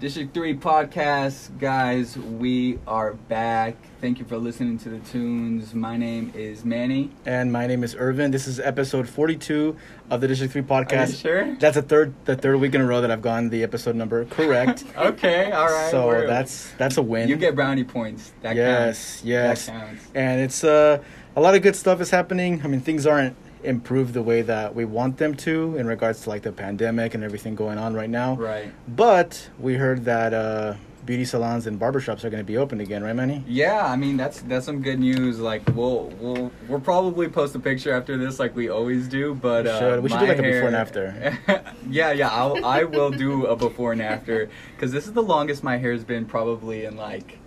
District 3 podcast, guys. We are back. Thank you for listening to the tunes. My name is Manny. And my name is Irvin. This is episode 42 of the District 3 podcast. Are you sure? That's the third the third week in a row that I've gotten the episode number correct. okay, all right. so we're- that's that's a win. You get brownie points. That yes, counts. yes. That counts. And it's uh a lot of good stuff is happening. I mean, things aren't improved the way that we want them to in regards to like the pandemic and everything going on right now. Right. But we heard that uh beauty salons and barbershops are going to be open again, right, Manny? Yeah, I mean that's that's some good news. Like we'll we'll we'll probably post a picture after this, like we always do. But We uh, should. We should do, like, a before and after. yeah, yeah. I'll I will do a before and after because this is the longest my hair's been probably in like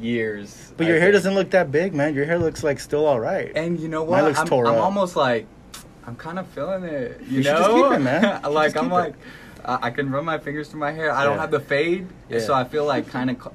years. But I your hair think. doesn't look that big, man. Your hair looks like still all right. And you know Mine what? looks I'm, tore I'm up. almost like, I'm kind of feeling it. You, You should know, just keep it, man. like I'm like, uh, I can run my fingers through my hair. I don't have the fade, Yeah. so I feel like kind of co-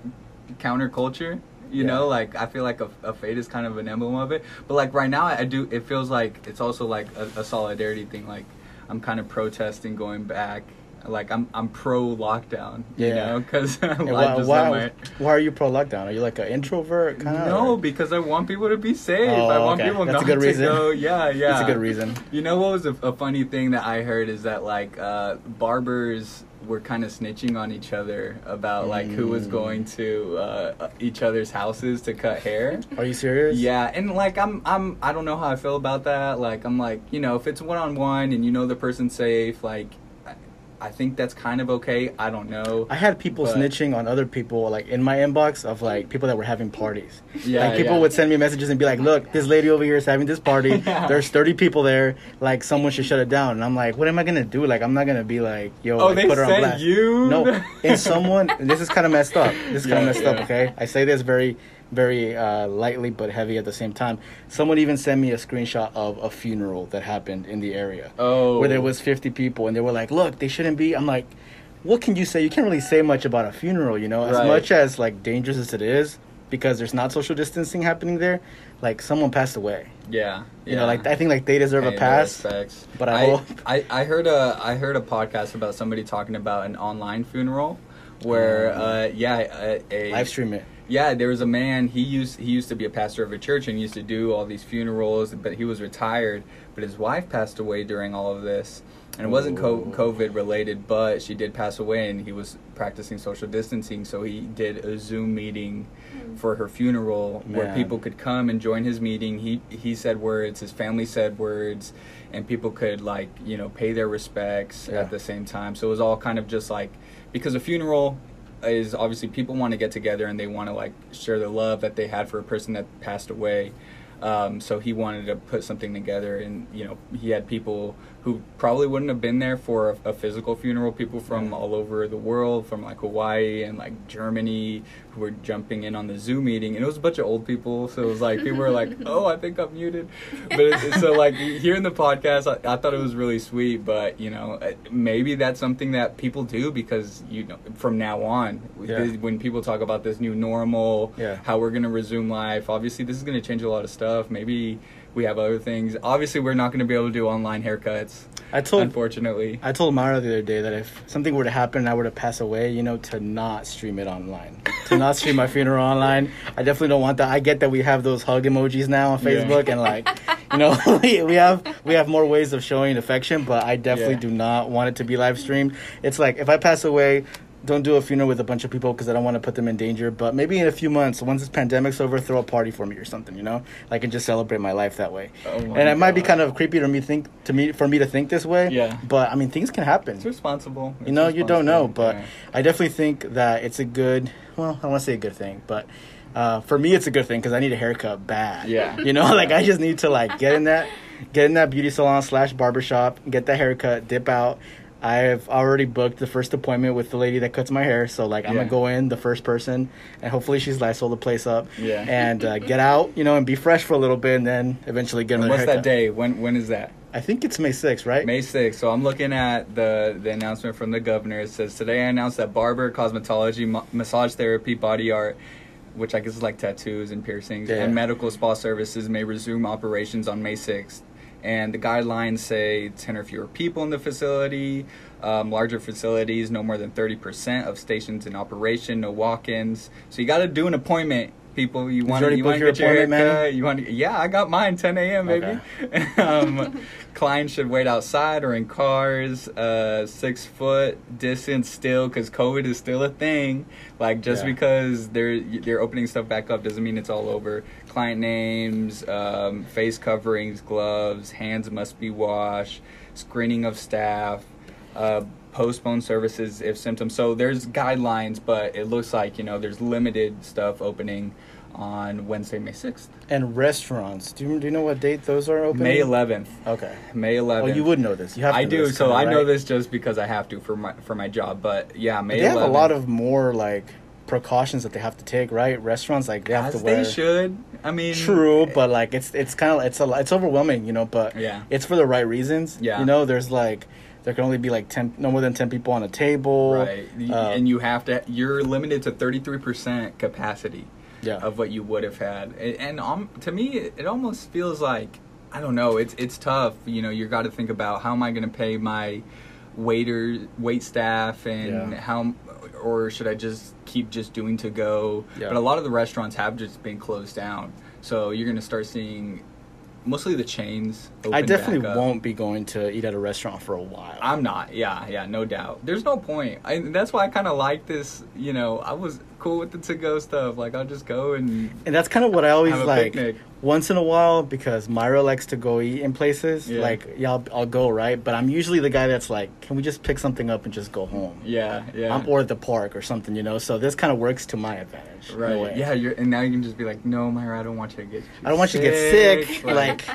counterculture. You Yeah. know, like I feel like a, a fade is kind of an emblem of it. But like right now, I do. It feels like it's also like a, a solidarity thing. Like I'm kind of protesting going back. Like I'm I'm pro lockdown. You Yeah. know, because why, why, why are you pro lockdown? Are you like an introvert kind of? no, because I want people to be safe. Oh, I want okay. people That's a not good to reason. go. Yeah, yeah. That's a good reason. You know what was a, a funny thing that I heard is that like uh, barbers were kind of snitching on each other about like who was Mm. going to uh, each other's houses to cut hair. Are you serious? Yeah, and like I'm I'm I don't know how I feel about that. Like I'm like, you know, if it's one on one and you know the person's safe, like I, think that's kind of okay. I don't know. I had people But- snitching on other people, like in my inbox of like people that were having parties. Yeah, like people yeah. would send me messages and be like, "Look, this lady over here is having this party. Yeah. There's 30 people there. Like someone should shut it down." And I'm like, "What am I gonna do? Like I'm not gonna be like, yo, Oh, like, they put her on blast." you? No, in someone. This is kind of messed up. This is kind Yeah, of messed up. Okay, I say this very, very uh, lightly but heavy at the same time. Someone even sent me a screenshot of a funeral that happened in the area. Oh. where there was 50 people and they were like look they shouldn't be i'm like what can you say you can't really say much about a funeral you know as Right. much as like dangerous as it is because there's not social distancing happening there like someone passed away Yeah, you know like i think like they deserve Hey, a pass but I hope- I, I heard a I heard a podcast about somebody talking about an online funeral where Oh. uh, yeah a, a live stream it yeah there was a man he used he used to be a pastor of a church and used to do all these funerals but he was retired but his wife passed away during all of this. And it wasn't co- Ooh. covid related but she did pass away and he was practicing social distancing so he did a zoom meeting hmm. for her funeral where people could come and join his meeting. He he said words his family said words and people could like you know pay their respects Yeah. at the same time. So it was all kind of just like because a funeral is obviously people want to get together and they want to like share the love that they had for a person that passed away. Um, so he wanted to put something together and you know he had people who probably wouldn't have been there for a, a physical funeral people from Yeah. all over the world from like hawaii and like germany who were jumping in on the zoom meeting and it was a bunch of old people so it was like people were like oh i think i'm muted but it, so like hearing the podcast I, I thought it was really sweet but you know uh, maybe that's something that people do because you know from now on Yeah. this- when people talk about this new normal Yeah. how we're going to resume life obviously this is going to change a lot of stuff maybe we have other things obviously we're not going to be able to do online haircuts i told unfortunately I told Mara the other day that if something were to happen and I were to pass away, you know, to not stream it online. to not stream my funeral online. I definitely don't want that. I get that we have those hug emojis now on Yeah. Facebook and like you know, we, we have we have more ways of showing affection, but I definitely Yeah. do not want it to be live streamed. It's like if I pass away, don't do a funeral with a bunch of people because I don't want to put them in danger. But maybe in a few months, once this pandemic's over, throw a party for me or something. You know, I can just celebrate my life that way. Oh and it might be kind of creepy to me think to me for me to think this way. Yeah. But I mean, things can happen. it's responsible You It's know, you don't know, but yeah. I definitely think that it's a good. Well, I want to say a good thing, but uh, for me, it's a good thing because I need a haircut bad. Yeah. you know, like I just need to like get in that, get in that beauty salon slash barbershop, get that haircut, dip out. I've already booked the first appointment with the lady that cuts my hair, so like I'm Yeah. gonna go in the first person, and hopefully she's Lysol the place up, Yeah. and uh, get out, you know, and be fresh for a little bit, and then eventually get another what's that day when when is that I think it's May 6th, right? May 6th. So I'm looking at the the announcement from the governor. It says today I announced that barber, cosmetology, ma- massage therapy, body art, which I guess is like tattoos and piercings, Yeah. and medical spa services may resume operations on May 6th. And the guidelines say 10 or fewer people in the facility. Um, larger facilities, no more than 30% of stations in operation, no walk-ins. So you got to do an appointment. People, you want to you want to your get your appointment, haircut. You want yeah, I got mine 10 a.m. baby. um, clients should wait outside or in cars. Uh, six foot distance still, because COVID is still a thing. Like just Yeah. because they're they're opening stuff back up doesn't mean it's all over. Client names, um, face coverings, gloves, hands must be washed, screening of staff, uh, postpone services if symptoms. So there's guidelines, but it looks like you know there's limited stuff opening on Wednesday, May sixth, And restaurants. Do you, do you know what date those are open? May eleventh, Okay. May Oh, eleventh. you would know this. You have. To I do, so I know this just because I have to for my for my job. But yeah, May They have a lot of more like precautions that they have to take, right? Restaurants like they have as to wear. they should. I mean, True, but like it's it's kind of it's a it's overwhelming, you know. But Yeah. it's for the right reasons. Yeah. you know, there's like there can only be like ten, no more than ten people on a table. right, Uh, and you have to. You're limited to thirty three percent capacity. yeah, of what you would have had. And, and um, to me, it, it almost feels like I don't know. It's it's tough. You know, you got to think about how am I going to pay my waiter, wait staff, and Yeah. how, or should I just keep just doing to go? Yeah. But a lot of the restaurants have just been closed down, so you're going to start seeing mostly the chains. Open I definitely won't be going to eat at a restaurant for a while. I'm not. Yeah, yeah, no doubt. There's no point. I, that's why I kind of like this. You know, I was cool with the to-go stuff. Like, I'll just go and and that's kind of what I always like. picnic. Once in a while, because Myra likes to go eat in places. Yeah. Like, yeah, I'll, I'll go right, but I'm usually the guy that's like, can we just pick something up and just go home? yeah, yeah. I'm or at the park or something, you know. So this kind of works to my advantage. Right. Yeah, you're and now you can just be like, no, Myra, I don't want you to get. I don't want you to get sick. Like,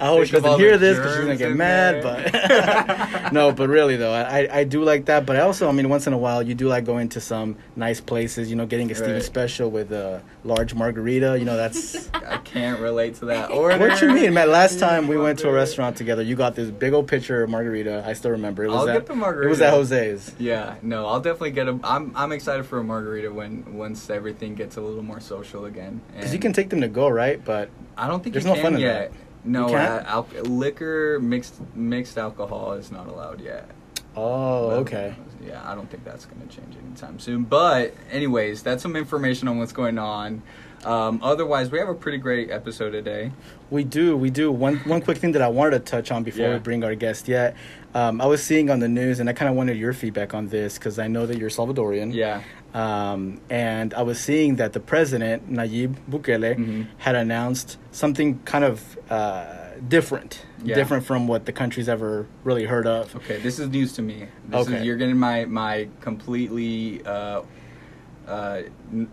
I hope she Think of all doesn't hear this because she's gonna get mad. But no, but really though, I I do like that. But I also, I mean, once in a while, you do like going to some nice places. You know, getting a Steven Right. special with a large margarita. You know, that's. I can't relate to that. Or What you mean, man? Last time we went to a restaurant together, you got this big old pitcher of margarita. I still remember. It was I'll at, get the margarita. It was at Jose's. Yeah, no, I'll definitely get a. I'm I'm excited for a margarita when once everything gets a little more social again. Because you can take them to go, right? But I don't think there's you no can fun in that. No, uh, al- liquor mixed mixed alcohol is not allowed yet. oh, But, okay. Yeah, I don't think that's going to change anytime soon. But, anyways, that's some information on what's going on. Um, otherwise, we have a pretty great episode today. We do, we do. One one quick thing that I wanted to touch on before Yeah. we bring our guest yet. Um, I was seeing on the news, and I kind of wanted your feedback on this because I know that you're Salvadorian. Yeah. Um, and I was seeing that the president Nayib Bukele Mhm. had announced something kind of uh, different, Yeah. different from what the country's ever really heard of. Okay, this is news to me. This Okay. is, you're getting my my completely uh, uh, n-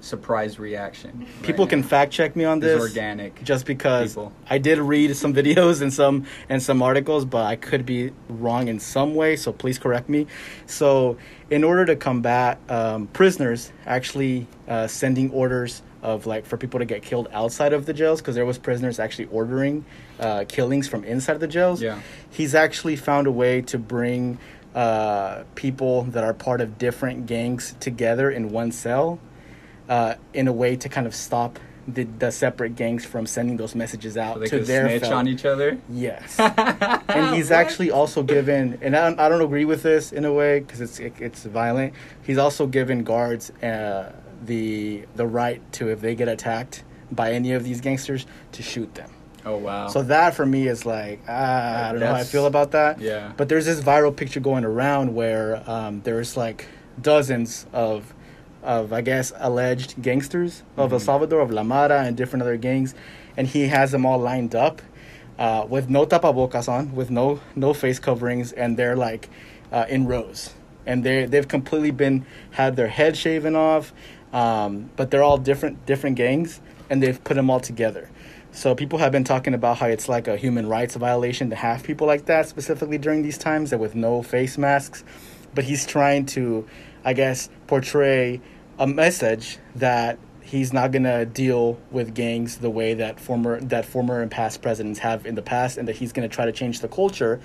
surprise reaction. right People can fact check me on This is organic. just because people. I did read some videos and some and some articles, but I could be wrong in some way. So please correct me. So in order to combat um, prisoners actually uh, sending orders of like for people to get killed outside of the jails, because there was prisoners actually ordering uh, killings from inside of the jails. Yeah. he's actually found a way to bring uh, people that are part of different gangs together in one cell uh, in a way to kind of stop the, the separate gangs from sending those messages out So they to can their snitch fellow- on each other. Yes, and he's actually also given, and I don't, I don't agree with this in a way because it's it, it's violent. He's also given guards uh, the the right to, if they get attacked by any of these gangsters, to shoot them. Oh wow. So that for me is like ah, I don't know how I feel about that. yeah. But there's this viral picture going around where um, there's like dozens of of I guess alleged gangsters of El Mhm. Salvador, of La Mara, and different other gangs, and he has them all lined up uh, with no tapabocas on, with no no face coverings, and they're like uh, in rows, and they they've completely been had their head shaven off, um, but they're all different different gangs, and they've put them all together. So people have been talking about how it's like a human rights violation to have people like that, specifically during these times, that with no face masks. But he's trying to, I guess, portray a message that he's not gonna deal with gangs the way that former that former and past presidents have in the past, and that he's gonna try to change the culture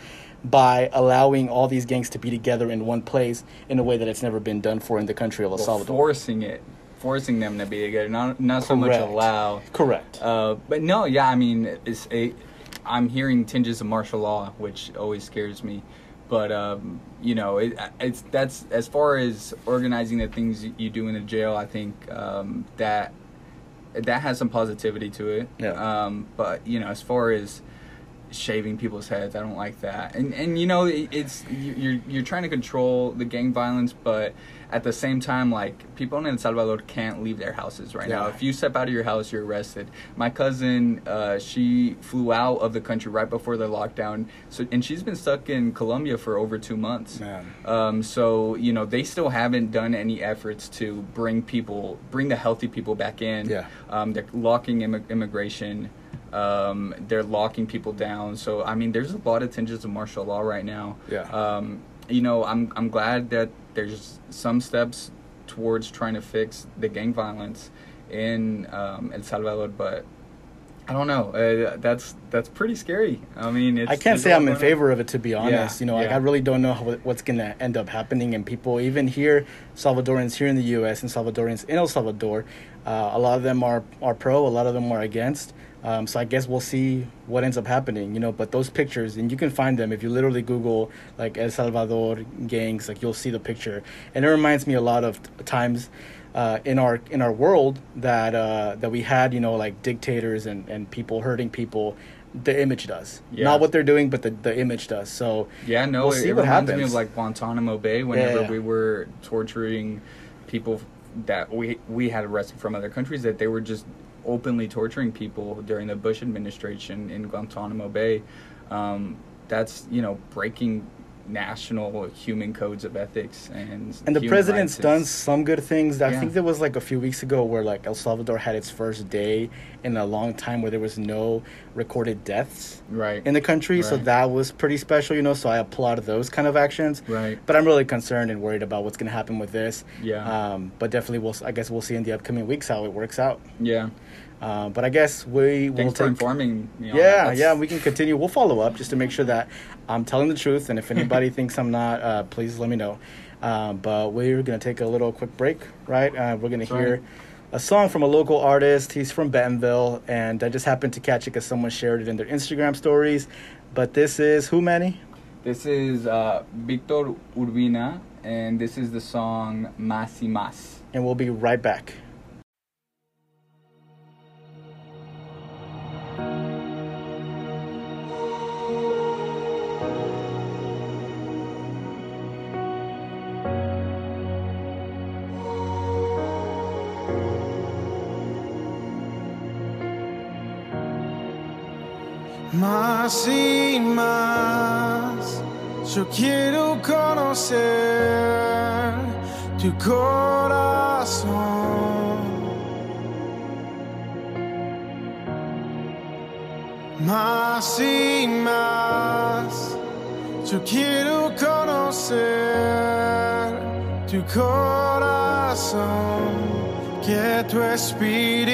by allowing all these gangs to be together in one place in a way that it's never been done for in the country of El Well, Salvador. forcing it, forcing them to be together, not not so much allow. Correct. Uh, but no, yeah, I mean, it's a I'm hearing tinges of martial law, which always scares me. But um, you know, it, it's that's as far as organizing the things you do in a jail. I think um, that that has some positivity to it. Yeah. Um, but you know, as far as shaving people's heads, I don't like that. And and you know, it, it's you're you're trying to control the gang violence, but at the same time, like people in El Salvador can't leave their houses right now. If you step out of your house, you're arrested. My cousin, uh, she flew out of the country right before the lockdown, so and she's been stuck in Colombia for over two months. Um, so you know they still haven't done any efforts to bring people, bring the healthy people back in. Yeah. Um, they're locking immi- immigration. Um, they're locking people down. So I mean, there's a lot of tinges of martial law right now. Yeah. Um, you know, I'm I'm glad that there's some steps towards trying to fix the gang violence in um, El Salvador, but I don't know. Uh, that's that's pretty scary. I mean, it's, I can't say I'm in favor of it to be honest. Yeah, you know, like. I really don't know how, what's going to end up happening. And people, even here, Salvadorans here in the U.S. and Salvadorians in El Salvador, uh, a lot of them are are pro, a lot of them are against. Um, so I guess we'll see what ends up happening. You know, but those pictures, and you can find them if you literally Google like El Salvador gangs, like you'll see the picture, and it reminds me a lot of t- times. Uh, in our in our world that uh, that we had, you know, like dictators and, and people hurting people, the image does. Yeah. Not what they're doing, but the, the image does. So Yeah, no, We'll it, see it what reminds me happens. of like Guantanamo Bay whenever Yeah. we were torturing people that we we had arrested from other countries that they were just openly torturing people during the Bush administration in Guantanamo Bay. Um, that's you know breaking national human codes of ethics and and the president's done some good things. I Yeah. think there was like a few weeks ago where like El Salvador had its first day in a long time where there was no recorded deaths right in the country. So that was pretty special, you know. So I applaud those kind of actions. Right. But I'm really concerned and worried about what's going to happen with this. Yeah. Um, but definitely, we'll. I guess we'll see in the upcoming weeks how it works out. yeah. Uh, but I guess we will Thanks for informing me. on that. Yeah, yeah, we can continue. We'll follow up just to make sure that I'm telling the truth. And if anybody thinks I'm not, uh, please let me know. Um, but we're going to take a little quick break, right? Uh, we're going to That's hear a song from a local artist. He's from Bentonville, and I just happened to catch it because someone shared it in their Instagram stories. But this is who, Manny? This is uh, Victor Urbina, and this is the song Más y Más. And we'll be right back. Más y más, yo quiero conocer tu corazón. Más y más, yo quiero conocer tu corazón, que tu espíritu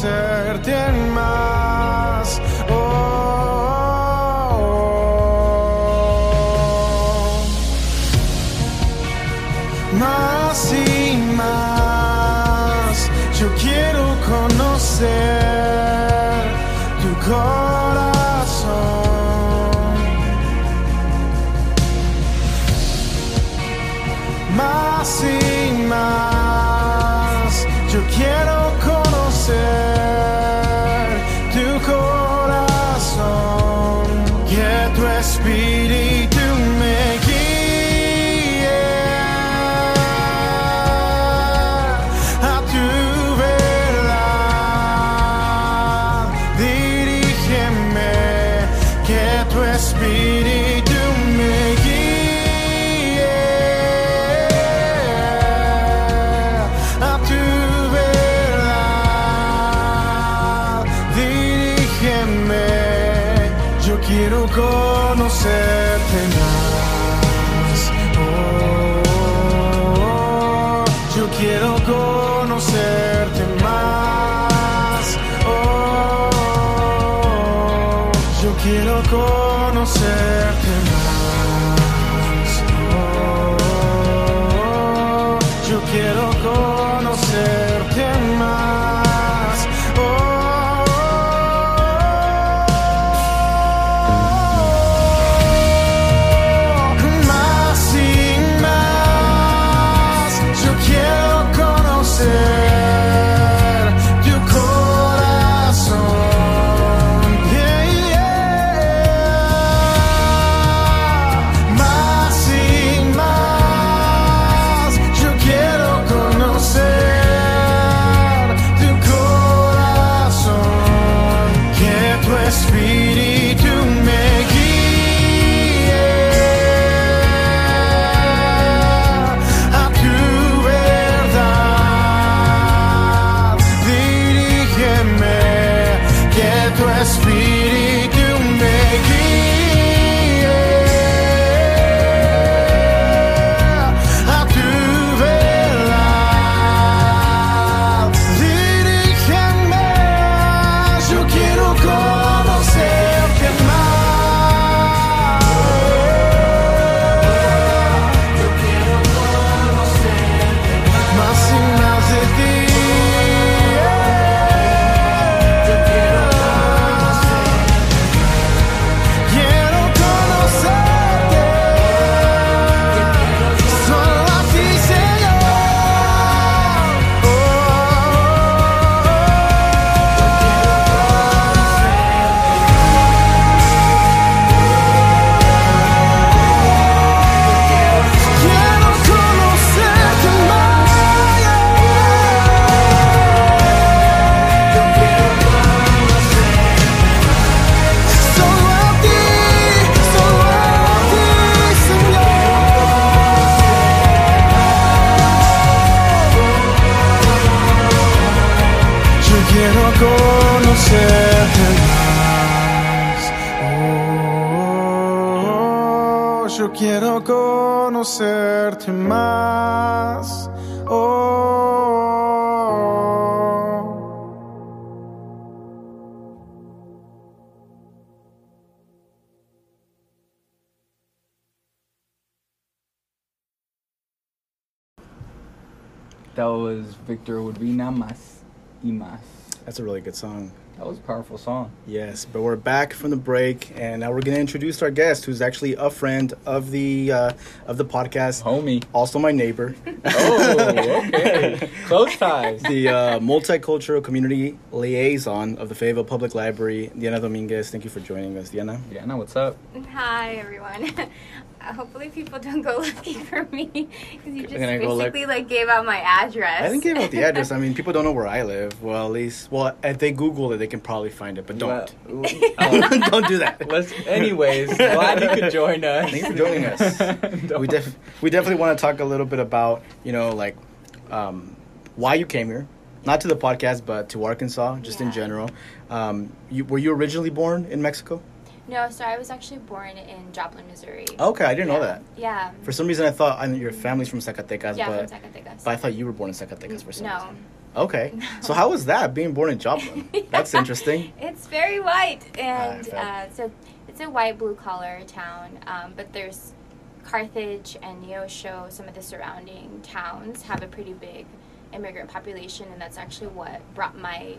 conocerte más. Oh, más y más. Yo quiero conocer tu corazón. Más y más. That was Victor Urbina Mas y Mas. That's a really good song. That was a powerful song. Yes, but we're back from the break, and now we're going to introduce our guest, who's actually a friend of the uh, of the podcast, Homie. also my neighbor, Oh, okay. Close ties. the uh, multicultural community liaison of the Fayetteville Public Library, Diana Dominguez. Thank you for joining us, Diana. Diana, what's up? Hi everyone. Hopefully people don't go looking for me because you just Gonna look- basically like gave out my address. I didn't give out the address. I mean, people don't know where I live. Well, at least, well, if they Google it, they can probably find it. But don't, Well, um, don't do that. Let's, anyways, glad you could join us. Thanks for joining us. we, def- we definitely want to talk a little bit about you know like um, why you came here not to the podcast but to arkansas just in general um, you, were you originally born in mexico No, so I was actually born in Joplin, Missouri. okay i didn't know that Yeah. for some reason i thought I know your family's from zacatecas yeah, but, from Zacatecas. but i thought you were born in zacatecas for some no. reason okay No. so how was that being born in joplin that's interesting It's very white, and uh, so it's a white blue collar town. Um, but there's Carthage and Neosho, some of the surrounding towns have a pretty big immigrant population, and that's actually what brought my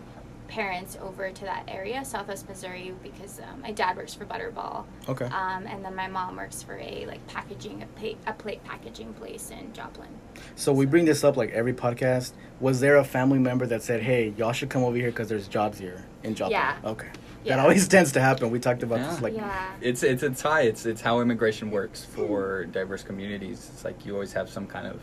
parents over to that area, Southwest Missouri, because um, my dad works for Butterball, okay um, and then my mom works for a like packaging a plate, a plate packaging place in Joplin. so we bring this up like every podcast was there a family member that said hey y'all should come over here because there's jobs here in joplin Yeah. okay Yeah. that always tends to happen we talked about this like yeah. It's it's a tie. It's it's how immigration works for diverse communities. It's like you always have some kind of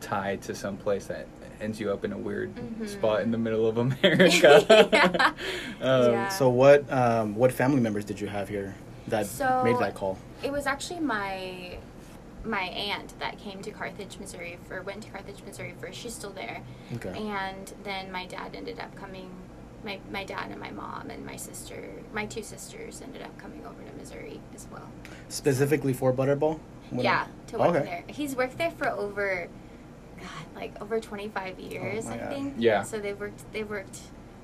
tie to some place that ends you up in a weird Mhm. spot in the middle of America. Yeah. Um, Yeah. So what um, what family members did you have here that So- made that call? It was actually my my aunt that came to Carthage, Missouri for went to Carthage, Missouri first. She's still there. Okay. And then my dad ended up coming my, my dad and my mom and my sister my two sisters ended up coming over to Missouri as well. Specifically for Butterball? When- yeah, to work okay. there. He's worked there for over God, like over 25 years, my I God. think. Yeah. So they've worked. They've worked.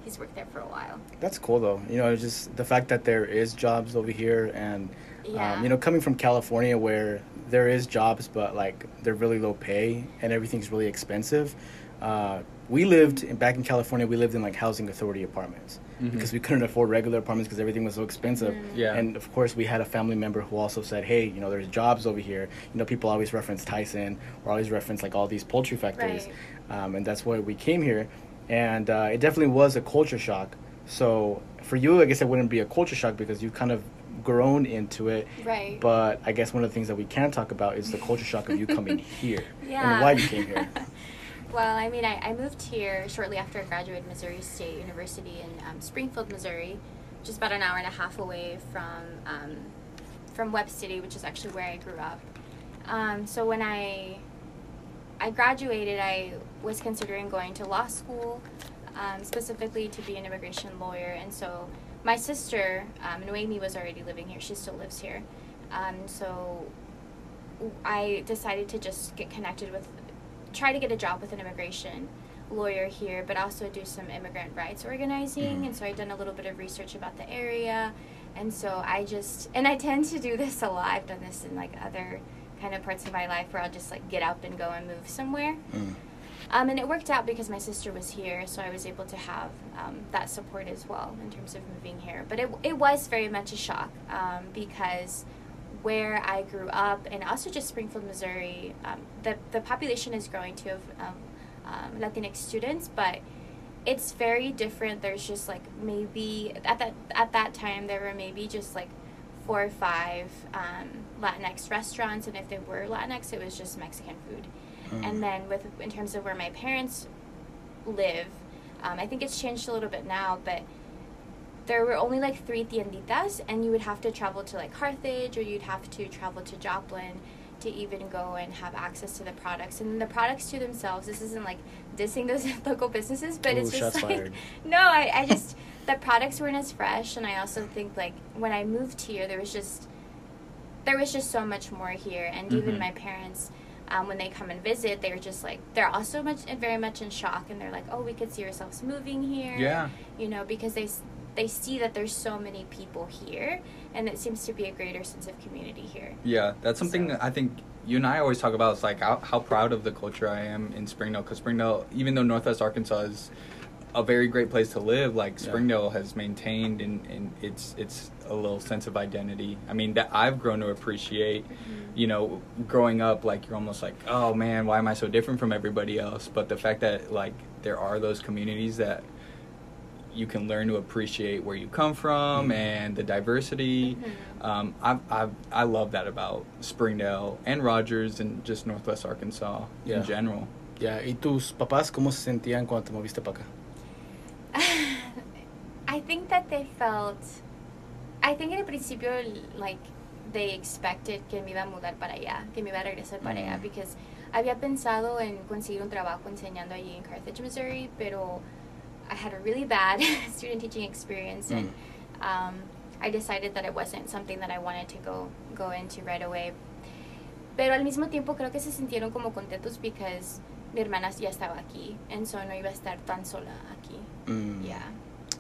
He's worked there for a while. That's cool though. You know, just the fact that there is jobs over here, and Yeah. um, you know, coming from California where there is jobs, but like they're really low pay and everything's really expensive. Uh, we lived in, back in California. We lived in like housing authority apartments Mhm. because we couldn't afford regular apartments because everything was so expensive. Mm. Yeah. And of course, we had a family member who also said, "Hey, you know, there's jobs over here." You know, people always reference Tyson or always reference like all these poultry factories, um, and that's why we came here. And uh, it definitely was a culture shock. So for you, I guess it wouldn't be a culture shock because you've kind of grown into it. Right. But I guess one of the things that we can talk about is the culture shock of you coming here Yeah. and why you came here. well, I mean, I, I moved here shortly after I graduated Missouri State University in um, Springfield, Missouri, just about an hour and a half away from um, from Webb City, which is actually where I grew up. Um, so when I I graduated, I was considering going to law school, um, specifically to be an immigration lawyer. And so my sister, um, Noemi, was already living here. She still lives here. Um, so I decided to just get connected with, try to get a job with an immigration lawyer here, but also do some immigrant rights organizing. Mhm. And so I done a little bit of research about the area. And so I just, and I tend to do this a lot. I've done this in like other kind of parts of my life where I'll just like get up and go and move somewhere. Mm. Um, and it worked out because my sister was here, so I was able to have um, that support as well in terms of moving here. But it, it was very much a shock um, because where I grew up, and also just Springfield, Missouri, um, the, the population is growing too of um, um, Latinx students, but it's very different. There's just like maybe at that at that time there were maybe just like four or five um, Latinx restaurants, and if they were Latinx, it was just Mexican food. Mm. And then with in terms of where my parents live, um, I think it's changed a little bit now, but there were only like three tienditas, and you would have to travel to like Carthage or you'd have to travel to Joplin to even go and have access to the products. And the products to themselves, this isn't like dissing those local businesses, but it's just like fired. no, I, I just the products weren't as fresh, and I also think like when I moved here, there was just there was just so much more here, and even Mhm. my parents. Um, when they come and visit, they're just like they're also much and very much in shock, and they're like, "Oh, we could see ourselves moving here." Yeah. you know, because they they see that there's so many people here, and it seems to be a greater sense of community here. Yeah, that's something So- I think you and I always talk about. It's like how, how proud of the culture I am in Springdale because Springdale, even though Northwest Arkansas is a very great place to live, like Yeah. Springdale has maintained and, and it's it's a little sense of identity. I mean that I've grown to appreciate. Mm-hmm. You know, growing up, like you're almost like, oh man, why am I so different from everybody else? But the fact that like there are those communities that you can learn to appreciate where you come from Mhm. and the diversity. Mhm. Um, I, I, I love that about Springdale and Rogers and just Northwest Arkansas Yeah. in general. Yeah. ¿Y tus papás cómo se sentían cuando te moviste para acá? I think that they felt. I think en el principio, like, they expected que me iba a mudar para allá, que me iba a regresar para allá, Mm. because había pensado en conseguir un trabajo enseñando allí en Carthage, Missouri, pero I had a really bad student teaching experience, and um, I decided that it wasn't something that I wanted to go go into right away. Pero al mismo tiempo creo que se sintieron como contentos because mi hermana ya estaba aquí, and so no iba a estar tan sola aquí. Mm. Yeah.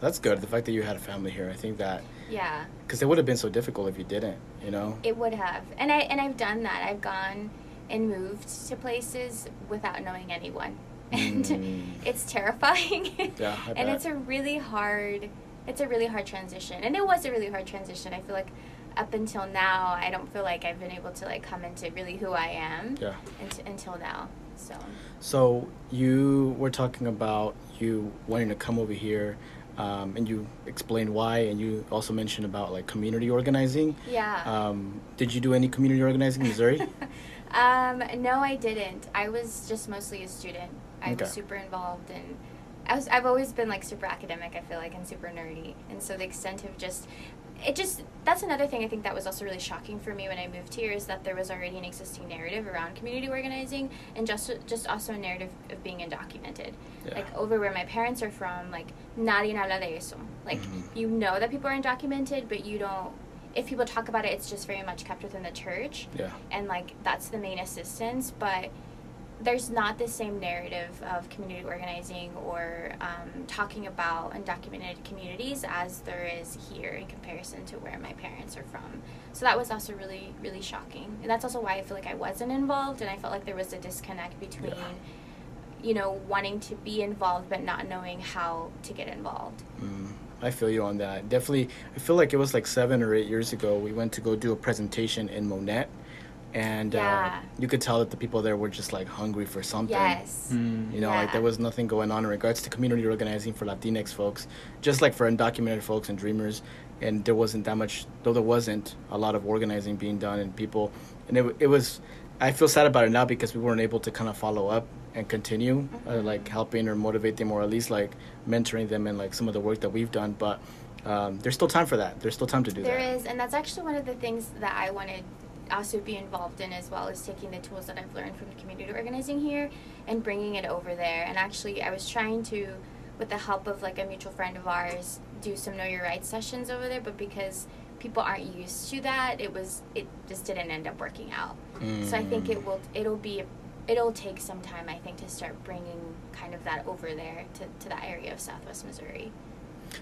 That's good. The fact that you had a family here, I think that Yeah, because it would have been so difficult if you didn't. You know. it would have, and I and I've done that. I've gone and moved to places without knowing anyone, and Mm. it's terrifying. Yeah, and it's a really hard, it's a really hard transition, and it was a really hard transition. I feel like up until now, I don't feel like I've been able to like come into really who I am. Yeah. unt- until now, so. So you were talking about you wanting to come over here, um, and you explained why, and you also mentioned about like community organizing. Yeah. Um, did you do any community organizing in Missouri? um, no, I didn't. I was just mostly a student. I Okay. was super involved and I was I've always been like super academic, I feel like, and super nerdy. And so the extent of just it just that's another thing I think that was also really shocking for me when I moved here is that there was already an existing narrative around community organizing and just just also a narrative of being undocumented. Yeah. Like over where my parents are from, like nadie habla de eso. Like Mhm. you know that people are undocumented, but you don't if people talk about it, it's just very much kept within the church yeah. and like that's the main assistance but there's not the same narrative of community organizing or um, talking about undocumented communities as there is here in comparison to where my parents are from. So that was also really, really shocking. And that's also why I feel like I wasn't involved and I felt like there was a disconnect between, Yeah. you know, wanting to be involved but not knowing how to get involved. Mm, I feel you on that. Definitely, I feel like it was like seven or eight years ago. We went to go do a presentation in Monette, and Yeah. uh, you could tell that the people there were just like hungry for something. Yes. Mm. You know, like there was nothing going on in regards to community organizing for Latinx folks, just like for undocumented folks and dreamers. And there wasn't that much, though there wasn't a lot of organizing being done, and people, and it, it was. I feel sad about it now because we weren't able to kind of follow up and continue, uh, Mhm. like helping or motivate them, or at least like mentoring them in like some of the work that we've done. But um, there's still time for that. There's still time to do There There is, and that's actually one of the things that I wanted also be involved in as well as taking the tools that I've learned from community organizing here and bringing it over there. And actually, I was trying to, with the help of like a mutual friend of ours, do some know your rights sessions over there, but because people aren't used to that, it was it just didn't end up working out. So I think it Mm. will it'll be it'll take some time I think to start bringing kind of that over there to, to that area of Southwest Missouri.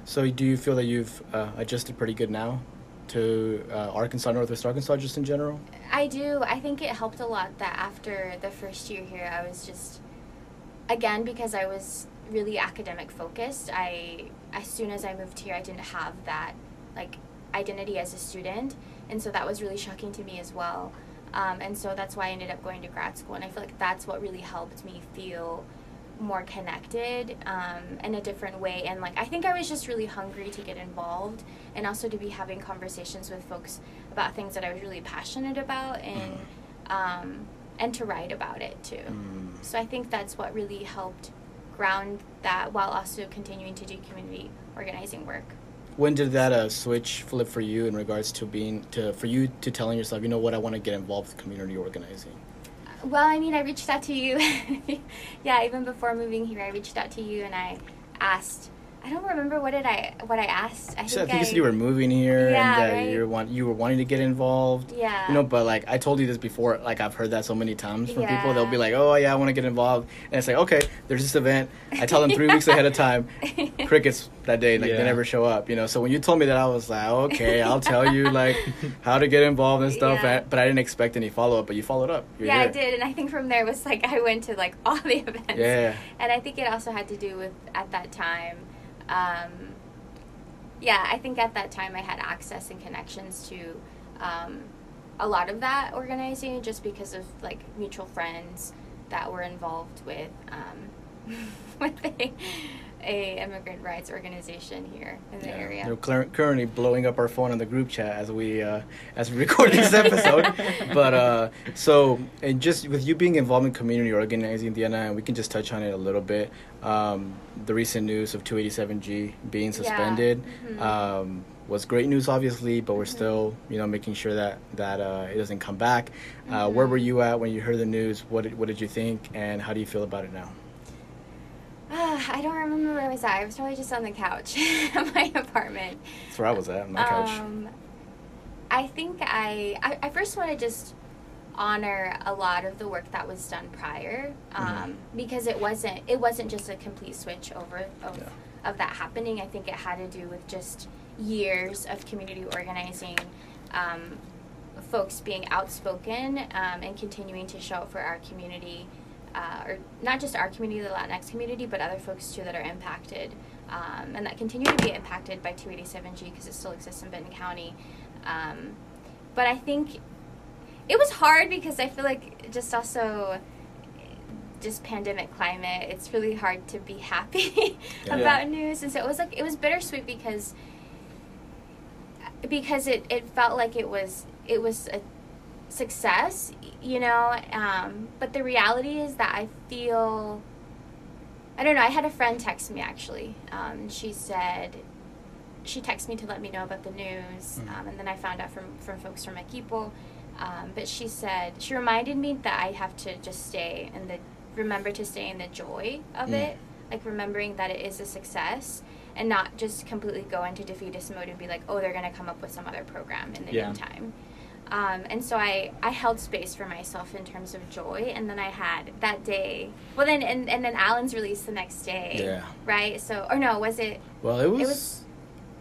So do you feel that you've uh, adjusted pretty good now to uh, Arkansas, Northwest Arkansas, just in general? I do. I think it helped a lot that after the first year here, I was just, again, because I was really academic focused. I, as soon as I moved here, I didn't have that, like, identity as a student, and so that was really shocking to me as well. Um, and so that's why I ended up going to grad school, and I feel like that's what really helped me feel more connected um, in a different way. And like, I think I was just really hungry to get involved and also to be having conversations with folks about things that I was really passionate about and um, and to write about it too. Mm. So I think that's what really helped ground that while also continuing to do community organizing work. When did that uh, switch flip for you in regards to being to for you to telling yourself, you know what, I want to get involved with community organizing? Well, I mean, I reached out to you. yeah, even before moving here, I reached out to you and I asked. I don't remember what did I what I asked. I So I think think you said you were moving here Yeah, and that right. you were want you were wanting to get involved. Yeah. You know, but like I told you this before, like I've heard that so many times from people. They'll be like, "Oh yeah, I want to get involved," and it's like, "Okay, there's this event." I tell them three weeks ahead of time. Crickets that day, like Yeah. they never show up. You know, so when you told me that, I was like, "Okay, I'll tell you like how to get involved and stuff." Yeah. But I didn't expect any follow up. But you followed up. You're yeah, I did, and I think from there was like I went to like all the events. Yeah. And I think it also had to do with at that time. Um, yeah, I think at that time I had access and connections to um, a lot of that organizing just because of like mutual friends that were involved with um, with a immigrant rights organization here in the Yeah. area. They're cur- currently blowing up our phone in the group chat as we uh, as we record this episode. but uh, so, and just with you being involved in community organizing, Diana, and we can just touch on it a little bit. Um, the recent news of 287G being Yeah. suspended Mhm. um, was great news, obviously, but we're Mhm. still, you know, making sure that that uh, it doesn't come back. Uh, Where Mhm. were you at when you heard the news? What did, what did you think, and how do you feel about it now? Ah, I don't remember where I was at. I was probably just on the couch at my apartment. That's where I was at on my couch. Um, I think I, I I first want to just honor a lot of the work that was done prior, um, Mhm. because it wasn't it wasn't just a complete switch over of Yeah. of that happening. I think it had to do with just years of community organizing. Um, folks being outspoken um, and continuing to show up for our community, uh, or not just our community, the Latinx community, but other folks too that are impacted um, and that continue to be impacted by 287G because it still exists in Benton County. Um, but I think it was hard because I feel like just also just pandemic climate it's really hard to be happy Yeah. about news and so it was like it was bittersweet because because it, it felt like it was it was a success you know um, but the reality is that i feel i don't know i had a friend text me actually um, she said she texted me to let me know about the news Mhm. um, and then i found out from, from folks from equipo um, but she said she reminded me that i have to just stay in the remember to stay in the joy of Mm. it like remembering that it is a success and not just completely go into defeatist mode and be like oh they're going to come up with some other program in the Yeah. meantime Um, and so I, I held space for myself in terms of joy, and then I had that day. Well, then and, and then Alan's release the next day. Yeah. Right. So or no, was it Well, it was. It It was- was.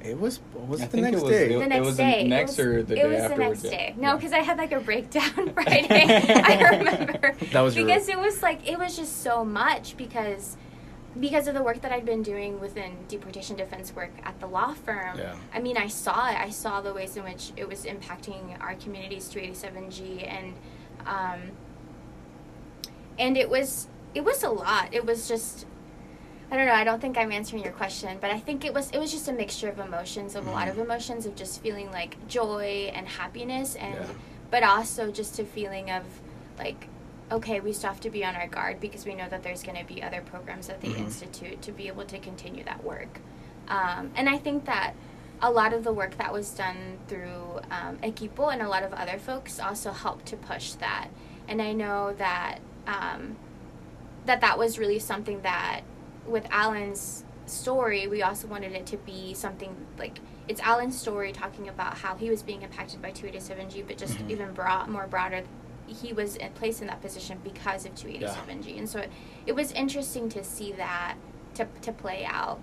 It was. What was I the think it next was- day? it- the next was the day? next it was, or the it day was the next day. No, Yeah. because I had like a breakdown Friday. I remember That was your- because it was like it was just so much because because of the work that I'd been doing within deportation defense work at the law firm. Yeah. I mean, I saw it. I saw the ways in which it was impacting our community's 287G and um, and it was it was a lot. It was just I don't know. I don't think I'm answering your question, but I think it was it was just a mixture of emotions, of a lot of emotions, of just feeling like joy and happiness, and Yeah. but also just a feeling of like, okay, we still have to be on our guard because we know that there's going to be other programs at the Mhm. institute to be able to continue that work, um, and I think that a lot of the work that was done through um, Equipo and a lot of other folks also helped to push that, and I know that. Um, that that was really something that with Alan's story we also wanted it to be something like it's Alan's story talking about how he was being impacted by 287G but just Mhm. even broad more broader he was placed in that position because of 287G and so it, it was interesting to see that to, to play out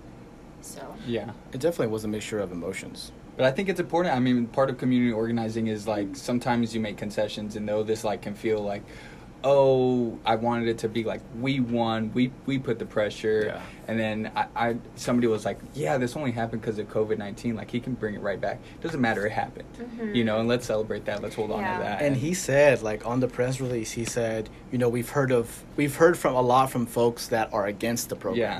so Yeah. It definitely was a mixture of emotions. But I think it's important. I mean, part of community organizing is like sometimes you make concessions, and though this like can feel like, oh, I wanted it to be like we won, we we put the pressure, Yeah. and then I, I somebody was like, yeah, this only happened because of COVID nineteen. Like he can bring it right back. Doesn't matter, it happened. Mhm. You know, and let's celebrate that. Let's hold on to that. And he said, like on the press release, he said, you know, we've heard of, we've heard from a lot from folks that are against the program. yeah,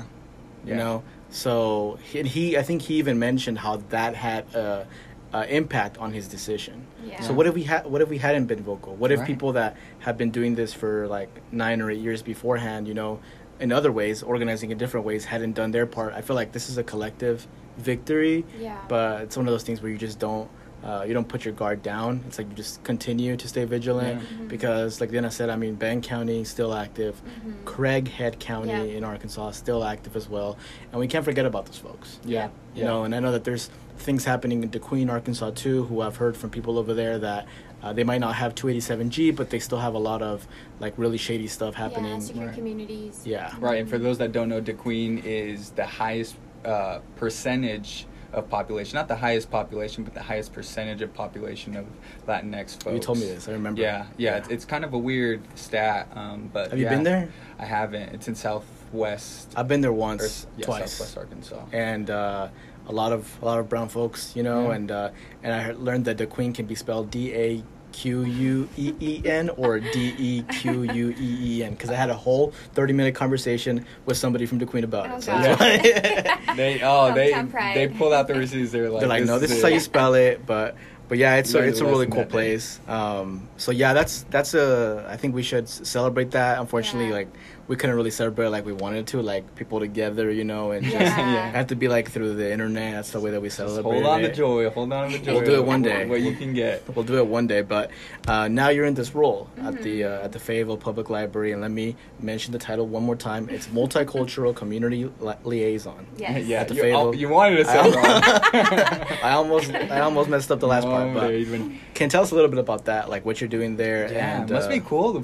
you Yeah. know so he, and he i think he even mentioned how that had a, a impact on his decision Yeah. so what if we had what if we hadn't been vocal what if Right. people that have been doing this for like nine or eight years beforehand you know in other ways organizing in different ways hadn't done their part i feel like this is a collective victory Yeah. but it's one of those things where you just don't uh, you don't put your guard down. It's like you just continue to stay vigilant Yeah. Mhm. because, like Dana said, I mean, Benton County still active, Mhm. Craighead County Yeah. in Arkansas still active as well, and we can't forget about those folks. yeah, You know, and I know that there's things happening in DeQueen, Arkansas too, who I've heard from people over there that uh, they might not have 287G, but they still have a lot of like really shady stuff happening. yeah secure Right. communities Yeah. Right, and for those that don't know, DeQueen is the highest uh, percentage of population, not the highest population, but the highest percentage of population of Latinx folks. You told me this. I remember. Yeah, yeah, It's, it's kind of a weird stat, um, but Have you yeah, been there? I haven't. It's in Southwest, I've been there or, once, yeah, twice. Southwest Arkansas. and uh, a lot of a lot of brown folks, you know, Yeah. and uh, and I learned that DeQueen can be spelled D A Q U E E N or D E Q U E E N because I had a whole thirty minute conversation with somebody from DeQueen about Oh, it. So God. that's why- They oh they Hometown they pull out the receipts. They're like They're like, no, this is it." how you spell it, but but yeah, it's a, it's a a really cool place. Um, so yeah, that's that's a I think we should celebrate that. Unfortunately, Yeah. like we couldn't really celebrate like we wanted to, like people together, you know, and just Yeah. it had to be like through the internet. That's the way that we Just celebrate. hold on it. to joy. Hold on to the joy. We'll do it one day. What you can get. We'll do it one day, but uh, now you're in this role at Mm-hmm. the uh, at the Fayetteville Public Library, and let me mention the title one more time. It's Multicultural Community Li- Liaison. yes yeah, At the you, Fayetteville. you wanted to say I, wrong. I almost I almost messed up the last part, but there can you tell us a little bit about that, like what you're doing there? Yeah, and, it must uh, be cool. The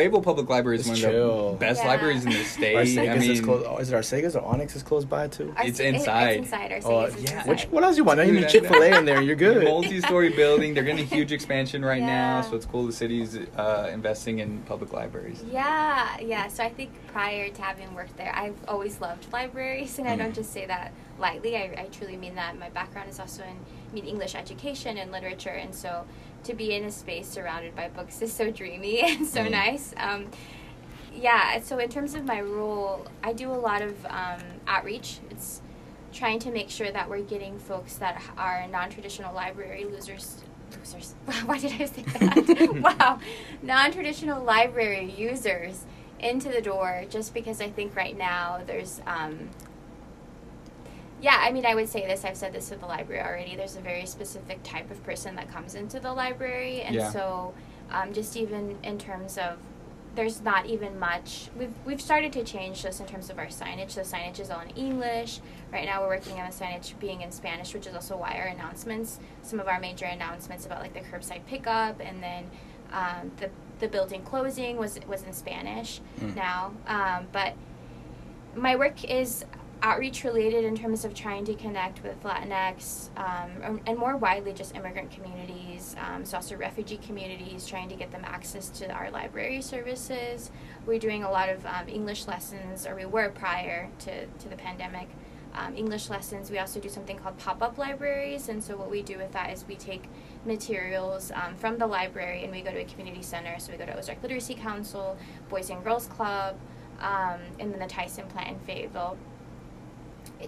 Fayetteville Public Library is It's one of chill. the best Yeah. libraries in the state. Our I mean, is close. Oh, is it Arsaga's or Onyx is close by too? Our- It's inside. it's inside our Oh, Segas is yeah. inside. Which what else do you want? Now you Dude, need Chick Fil A in there. You're good. multi-story building. They're getting a huge expansion right now, so it's cool. The city's uh, investing in public libraries. Yeah, yeah. So I think prior to having worked there, I've always loved libraries, and I don't Mhm. just say that lightly. I, I truly mean that. My background is also in I mean English education and literature, and so to be in a space surrounded by books is so dreamy and so Mhm. nice. Um, yeah. So in terms of my role, I do a lot of um, outreach. It's trying to make sure that we're getting folks that are non-traditional library losers losers why did i say that wow non-traditional library users into the door just because i think right now there's um, yeah i mean i would say this i've said this to the library already there's a very specific type of person that comes into the library and Yeah. so um, just even in terms of there's not even much. We've we've started to change this in terms of our signage. The signage is all in English. Right now, we're working on the signage being in Spanish, which is also why our announcements, some of our major announcements about like the curbside pickup, and then um, the the building closing was was in Spanish Mm. now. Um, but my work is outreach related in terms of trying to connect with Latinx um, and- more widely just immigrant communities, um, so also refugee communities, trying to get them access to our library services. We're doing a lot of um, English lessons, or we were prior to, to the pandemic. Um, English lessons. We also do something called pop up libraries, and so what we do with that is we take materials um, from the library and we go to a community center. So we go to Ozark Literacy Council, Boys and Girls Club, um, and then the Tyson plant in Fayetteville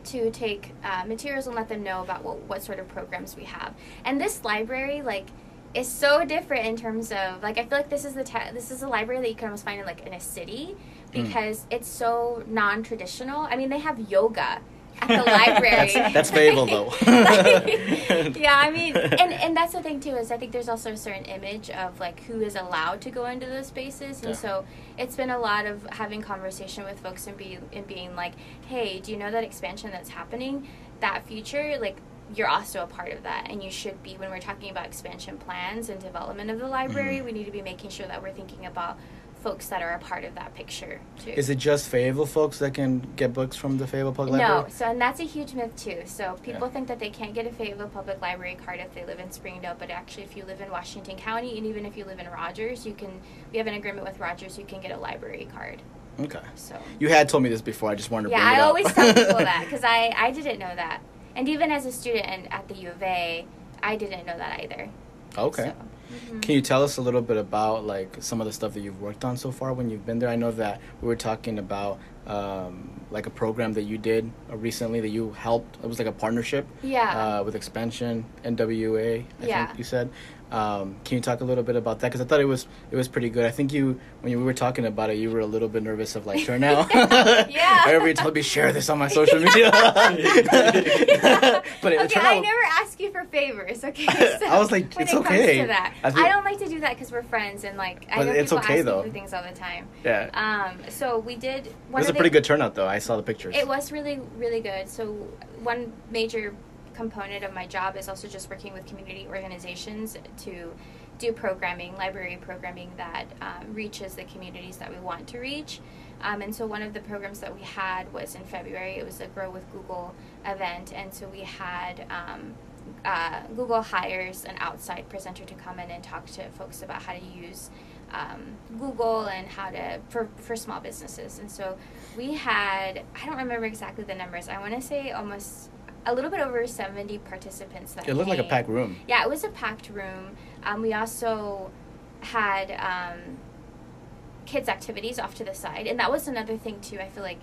to take uh, materials and let them know about what, what sort of programs we have. And this library, like, is so different in terms of like I feel like this is the te- this is a library that you can almost find in like in a city Mm. because it's so non traditional. I mean, they have yoga at the library. That's- that's though. Like, yeah, I mean, and and that's the thing too is I think there's also a certain image of like who is allowed to go into those spaces, and Yeah. so it's been a lot of having conversation with folks and be and being like, hey, do you know that expansion that's happening? That future, like you're also a part of that, and you should be when we're talking about expansion plans and development of the library. Mhm. We need to be making sure that we're thinking about folks that are a part of that picture too. Is it just Fayetteville folks that can get books from the Fayetteville Public Library? No, so and that's a huge myth too. So people Yeah. think that they can't get a Fayetteville Public Library card if they live in Springdale, but actually, if you live in Washington County and even if you live in Rogers, you can. We have an agreement with Rogers. You can get a library card. Okay. So You had told me this before. I just wanted to yeah, bring it I up. always tell people that because I I didn't know that, and even as a student and at the U of A, I didn't know that either. Okay. So, mhm. Can you tell us a little bit about like some of the stuff that you've worked on so far when you've been there? I know that we were talking about um, like a program that you did uh, recently that you helped. It was like a partnership Yeah. uh, with Expansion NWA. I Yeah. think you said. Um, can you talk a little bit about that? Because I thought it was it was pretty good. I think you when you, we were talking about it, you were a little bit nervous of like turnout. Yeah. Everybody told me share this on my social media. but it okay, I out- never ask you for favors. Okay, so I was like, when it's it comes okay. To that, I I, don't like to do that because we're friends and like I know it's people okay, ask though. me for things all the time. Yeah. Um, so we did. it was a pretty good turnout though. I saw the pictures. It was really, really good. So one major component of my job is also just working with community organizations to do programming, library programming that um, reaches the communities that we want to reach. Um, and so one of the programs that we had was in February. It was a Grow with Google event, and so we had um, uh, Google hires an outside presenter to come in and talk to folks about how to use um, Google and how to for for small businesses. And so we had I don't remember exactly the numbers. I want to say almost a little bit over seventy participants that It looked like a packed room. Yeah, it was a packed room. Um, we also had um, kids' activities off to the side, and that was another thing too. I feel like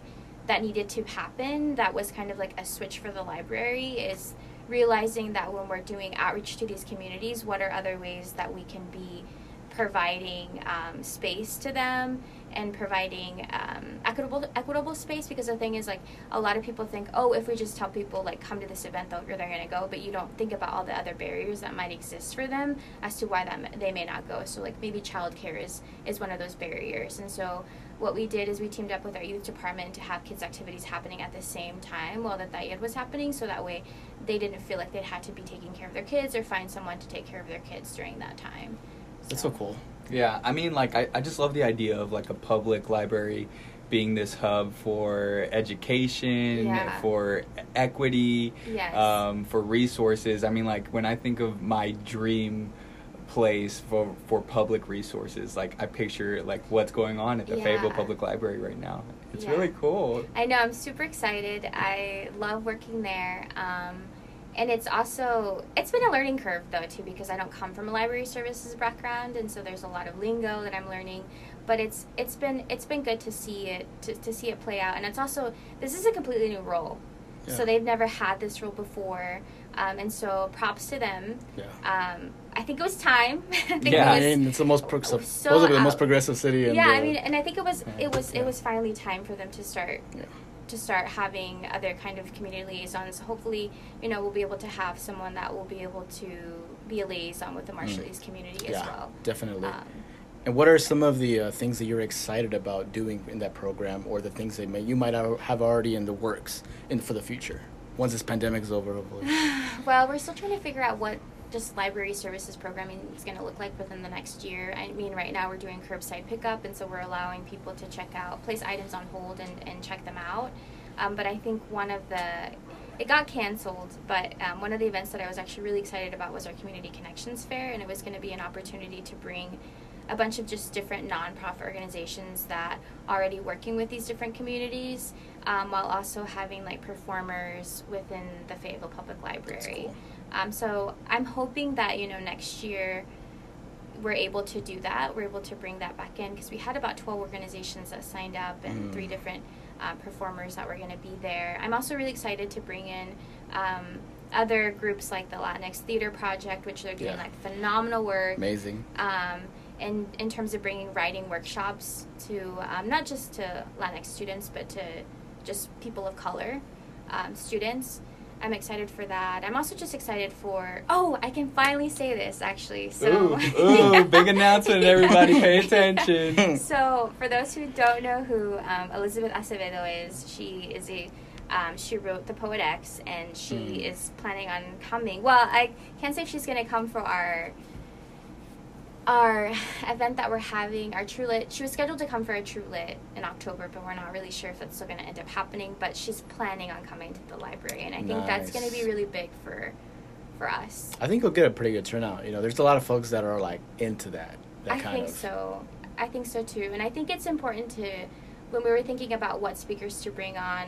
that needed to happen. That was kind of like a switch for the library is realizing that when we're doing outreach to these communities, what are other ways that we can be providing um, space to them and providing um, equitable equitable space because the thing is like a lot of people think oh if we just tell people like come to this event they'll, they're going to go but you don't think about all the other barriers that might exist for them as to why that they may not go. So like maybe childcare is is one of those barriers. And so what we did is we teamed up with our youth department to have kids activities happening at the same time while the Thayed was happening so that way they didn't feel like they had to be taking care of their kids or find someone to take care of their kids during that time. That's so cool. Yeah, I mean, like, I, I just love the idea of like a public library being this hub for education, Yeah. for equity, Yes. um, for resources. I mean, like, when I think of my dream place for for public resources, like, I picture like what's going on at the Fayetteville Yeah. Public Library right now. It's Yeah. really cool. I know, I'm super excited. I love working there. Um, and it's also it's been a learning curve though too because I don't come from a library services background and so there's a lot of lingo that I'm learning. But it's it's been it's been good to see it to, to see it play out and it's also this is a completely new role. Yeah. So they've never had this role before. Um, and so props to them. Yeah. Um, I think it was time. I think it Yeah. I mean, it's the most pro- so supposedly the most progressive city. In yeah, the, I mean, and I think it was it was Yeah. it was finally time for them to start. To start having other kind of community liaisons. Hopefully, you know, we'll be able to have someone that will be able to be a liaison with the Marshallese community as Mm. well. definitely. Um, And what are some of the uh, things that you're excited about doing in that program, or the things that may, you might have already in the works in for the future once this pandemic is over? Hopefully. Well, we're still trying to figure out what just library services programming is going to look like within the next year. I mean, right now we're doing curbside pickup, and so we're allowing people to check out, place items on hold, and, and check them out. Um, but I think one of the, it got canceled, but um, one of the events that I was actually really excited about was our Community Connections Fair, and it was going to be an opportunity to bring a bunch of just different nonprofit organizations that are already working with these different communities, um, while also having like performers within the Fayetteville Public Library. cool. Um, so I'm hoping that you know next year we're able to do that. We're able to bring that back in because we had about 12 organizations that signed up and Mm. three different uh, performers that were going to be there. I'm also really excited to bring in um, other groups like the Latinx Theater Project, which they're doing Yeah. like phenomenal work Amazing. um, and in terms of bringing writing workshops to um, not just to Latinx students, but to just people of color um, students. I'm excited for that. I'm also just excited for. Oh, I can finally say this actually. So, Ooh, ooh, big announcement, everybody, pay attention. so, for those who don't know who um, Elizabeth Acevedo is, she is a um, she wrote the Poet X, and she Mm. is planning on coming. Well, I can't say if she's going to come for our our event that we're having, our True Lit. She was scheduled to come for a True Lit in October, but we're not really sure if that's still going to end up happening. But she's planning on coming to the library, and I think that's going to be really big for for us. I think you'll get a pretty good turnout. You know, there's a lot of folks that are like into that. That I kind think of. so. I think so too. And I think it's important to, when we were thinking about what speakers to bring on,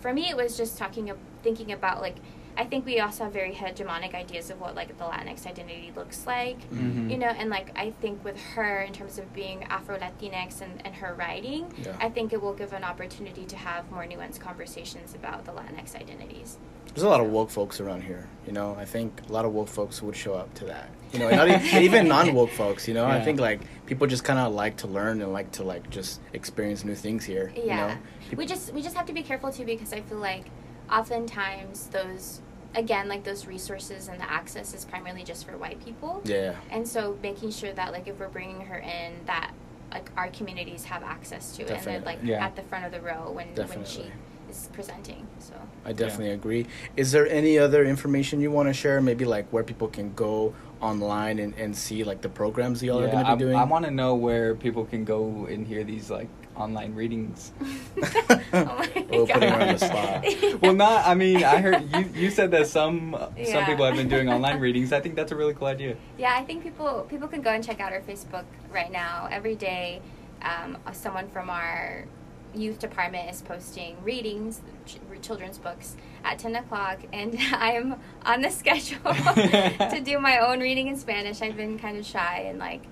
for me it was just talking, of, thinking about like, I think we also have very hegemonic ideas of what like the Latinx identity looks like, Mm-hmm. Mhm. you know, and like I think with her in terms of being Afro Latinx and, and her writing, Yeah. I think it will give an opportunity to have more nuanced conversations about the Latinx identities. There's a lot of woke folks around here. You know, I think a lot of woke folks would show up to that. You know, and not even, even non-woke folks. You know, I think like people just kind of like to learn and like to like just experience new things here. Yeah. You know? we just we just have to be careful too because I feel like oftentimes those again like those resources and the access is primarily just for white people. Yeah. And so making sure that like if we're bringing her in that like our communities have access to it and they're like Yeah. at the front of the row when when she is presenting. So I definitely agree. Is there any other information you want to share? Maybe like where people can go online and, and see like the programs y'all are going to I, be doing? I want to know where people can go and hear these like online readings. oh my We'll put her on the God. spot. well, not. I mean, I heard you. You said that some some people have been doing online readings. I think that's a really cool idea. Yeah, I think people people can go and check out our Facebook right now. Every day, um, someone from our youth department is posting readings, ch- children's books at ten o'clock, and I am on the schedule to do my own reading in Spanish. I've been kind of shy and like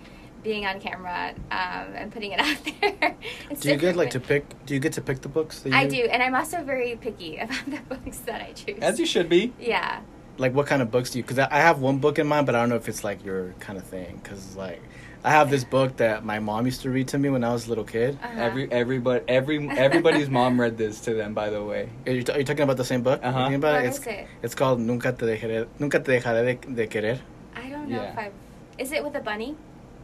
being on camera um, and putting it out there. Do you get like to pick? Do you get to pick the books? That you I do, and I'm also very picky about the books that I choose. As you should be. Yeah. Like what kind of books do you? Because I I have one book in mind, but I don't know if it's like your kind of thing. Because like I have this book that my mom used to read to me when I was a little kid. Uh-huh. Every everybody every everybody's mom read this to them. By the way. Are you, t- are you talking about the same book? Uh-huh. Thinking about What it? is It's, it? it's called Nunca te dejaré, Nunca te dejaré de, de querer. I don't know Yeah. if I've. Is it with a bunny?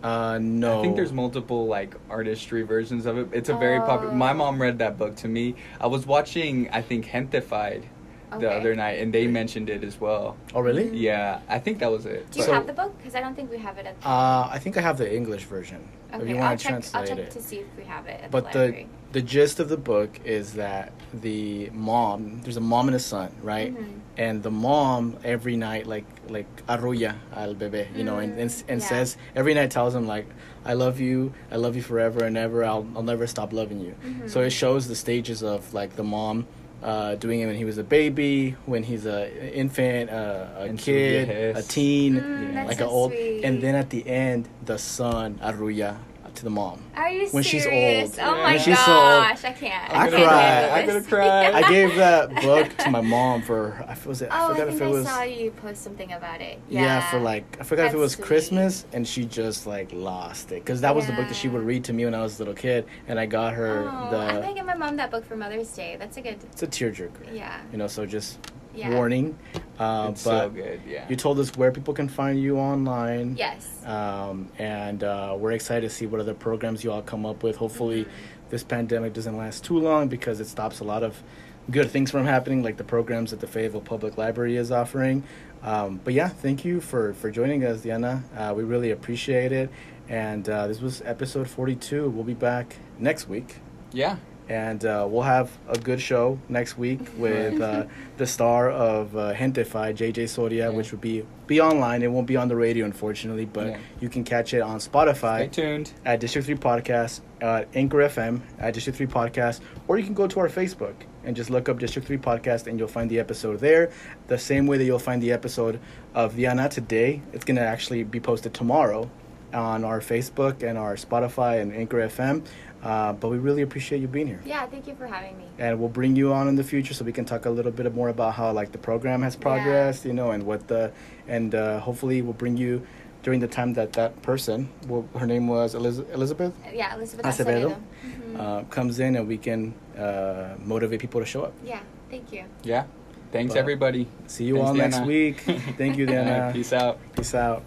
Uh, no. I think there's multiple like artistry versions of it. It's a very popular. My Oh. mom read that book to me. I was watching I think Gentefied the Okay. other night, and they mentioned it as well. Oh really? Yeah, I think that was it. Do you So- have the book? Because I don't think we have it at the. Uh, I think I have the English version. if okay, you I'll want to check. I'll check it. to see if we have it at but the the the gist of the book is that the mom there's a mom and a son right Mhm. and the mom every night like like arrulla al bebé you know and and, and yeah. says every night tells him like i love you i love you forever and ever i'll, I'll never stop loving you Mhm. so it shows the stages of like the mom uh, doing it when he was a baby, when he's a infant, uh, a En su kid, a teen, Mm, that's like so an old, sweet. and then at the end, the son arrulla to the mom. Are you when she's old. Oh my When she's so old. gosh, I can't. I can't cried. I'm gonna cry. I gave that book to my mom for I was it, I Oh, I forgot think if it was I saw you post something about it. yeah. Yeah, for like I forgot if it was sweet. Christmas and she just like lost it because that was the book that she would read to me when I was a little kid and I got her Oh, I'm gonna the get my mom that book for Mother's Day. That's a good. it's a tearjerker Yeah. you know so just Yeah. warning Uh, it's but so good. Yeah. You told us where people can find you online. Yes. Um, and uh, we're excited to see what other programs you all come up with. Hopefully, this pandemic doesn't last too long because it stops a lot of good things from happening, like the programs that the Fayetteville Public Library is offering. Um, but yeah, thank you for, for joining us, Diana. Uh, we really appreciate it. And uh, this was episode 42. We'll be back next week. yeah. And uh, we'll have a good show next week with uh, the star of uh, Gentefied, JJ Soria, Yeah. which would be be online. It won't be on the radio, unfortunately, but Yeah. you can catch it on Spotify Stay tuned. at District 3 Podcast, uh, Anchor FM at District 3 Podcast, or you can go to our Facebook and just look up District 3 Podcast and you'll find the episode there. The same way that you'll find the episode of Diana today, it's going to actually be posted tomorrow on our Facebook and our Spotify and Anchor FM. Uh, but we really appreciate you being here. Yeah, thank you for having me. And we'll bring you on in the future so we can talk a little bit more about how like the program has progressed, you know, and what the and uh, hopefully we'll bring you during the time that that person, well, her name was Eliz- Elizabeth, Yeah, Elizabeth Acevedo, Acevedo. Mhm. uh, comes in and we can uh, motivate people to show up. yeah, thank you. Yeah. Thanks But- everybody. See you Thanks, all next week. Thank you, Dana. Peace out. Peace out.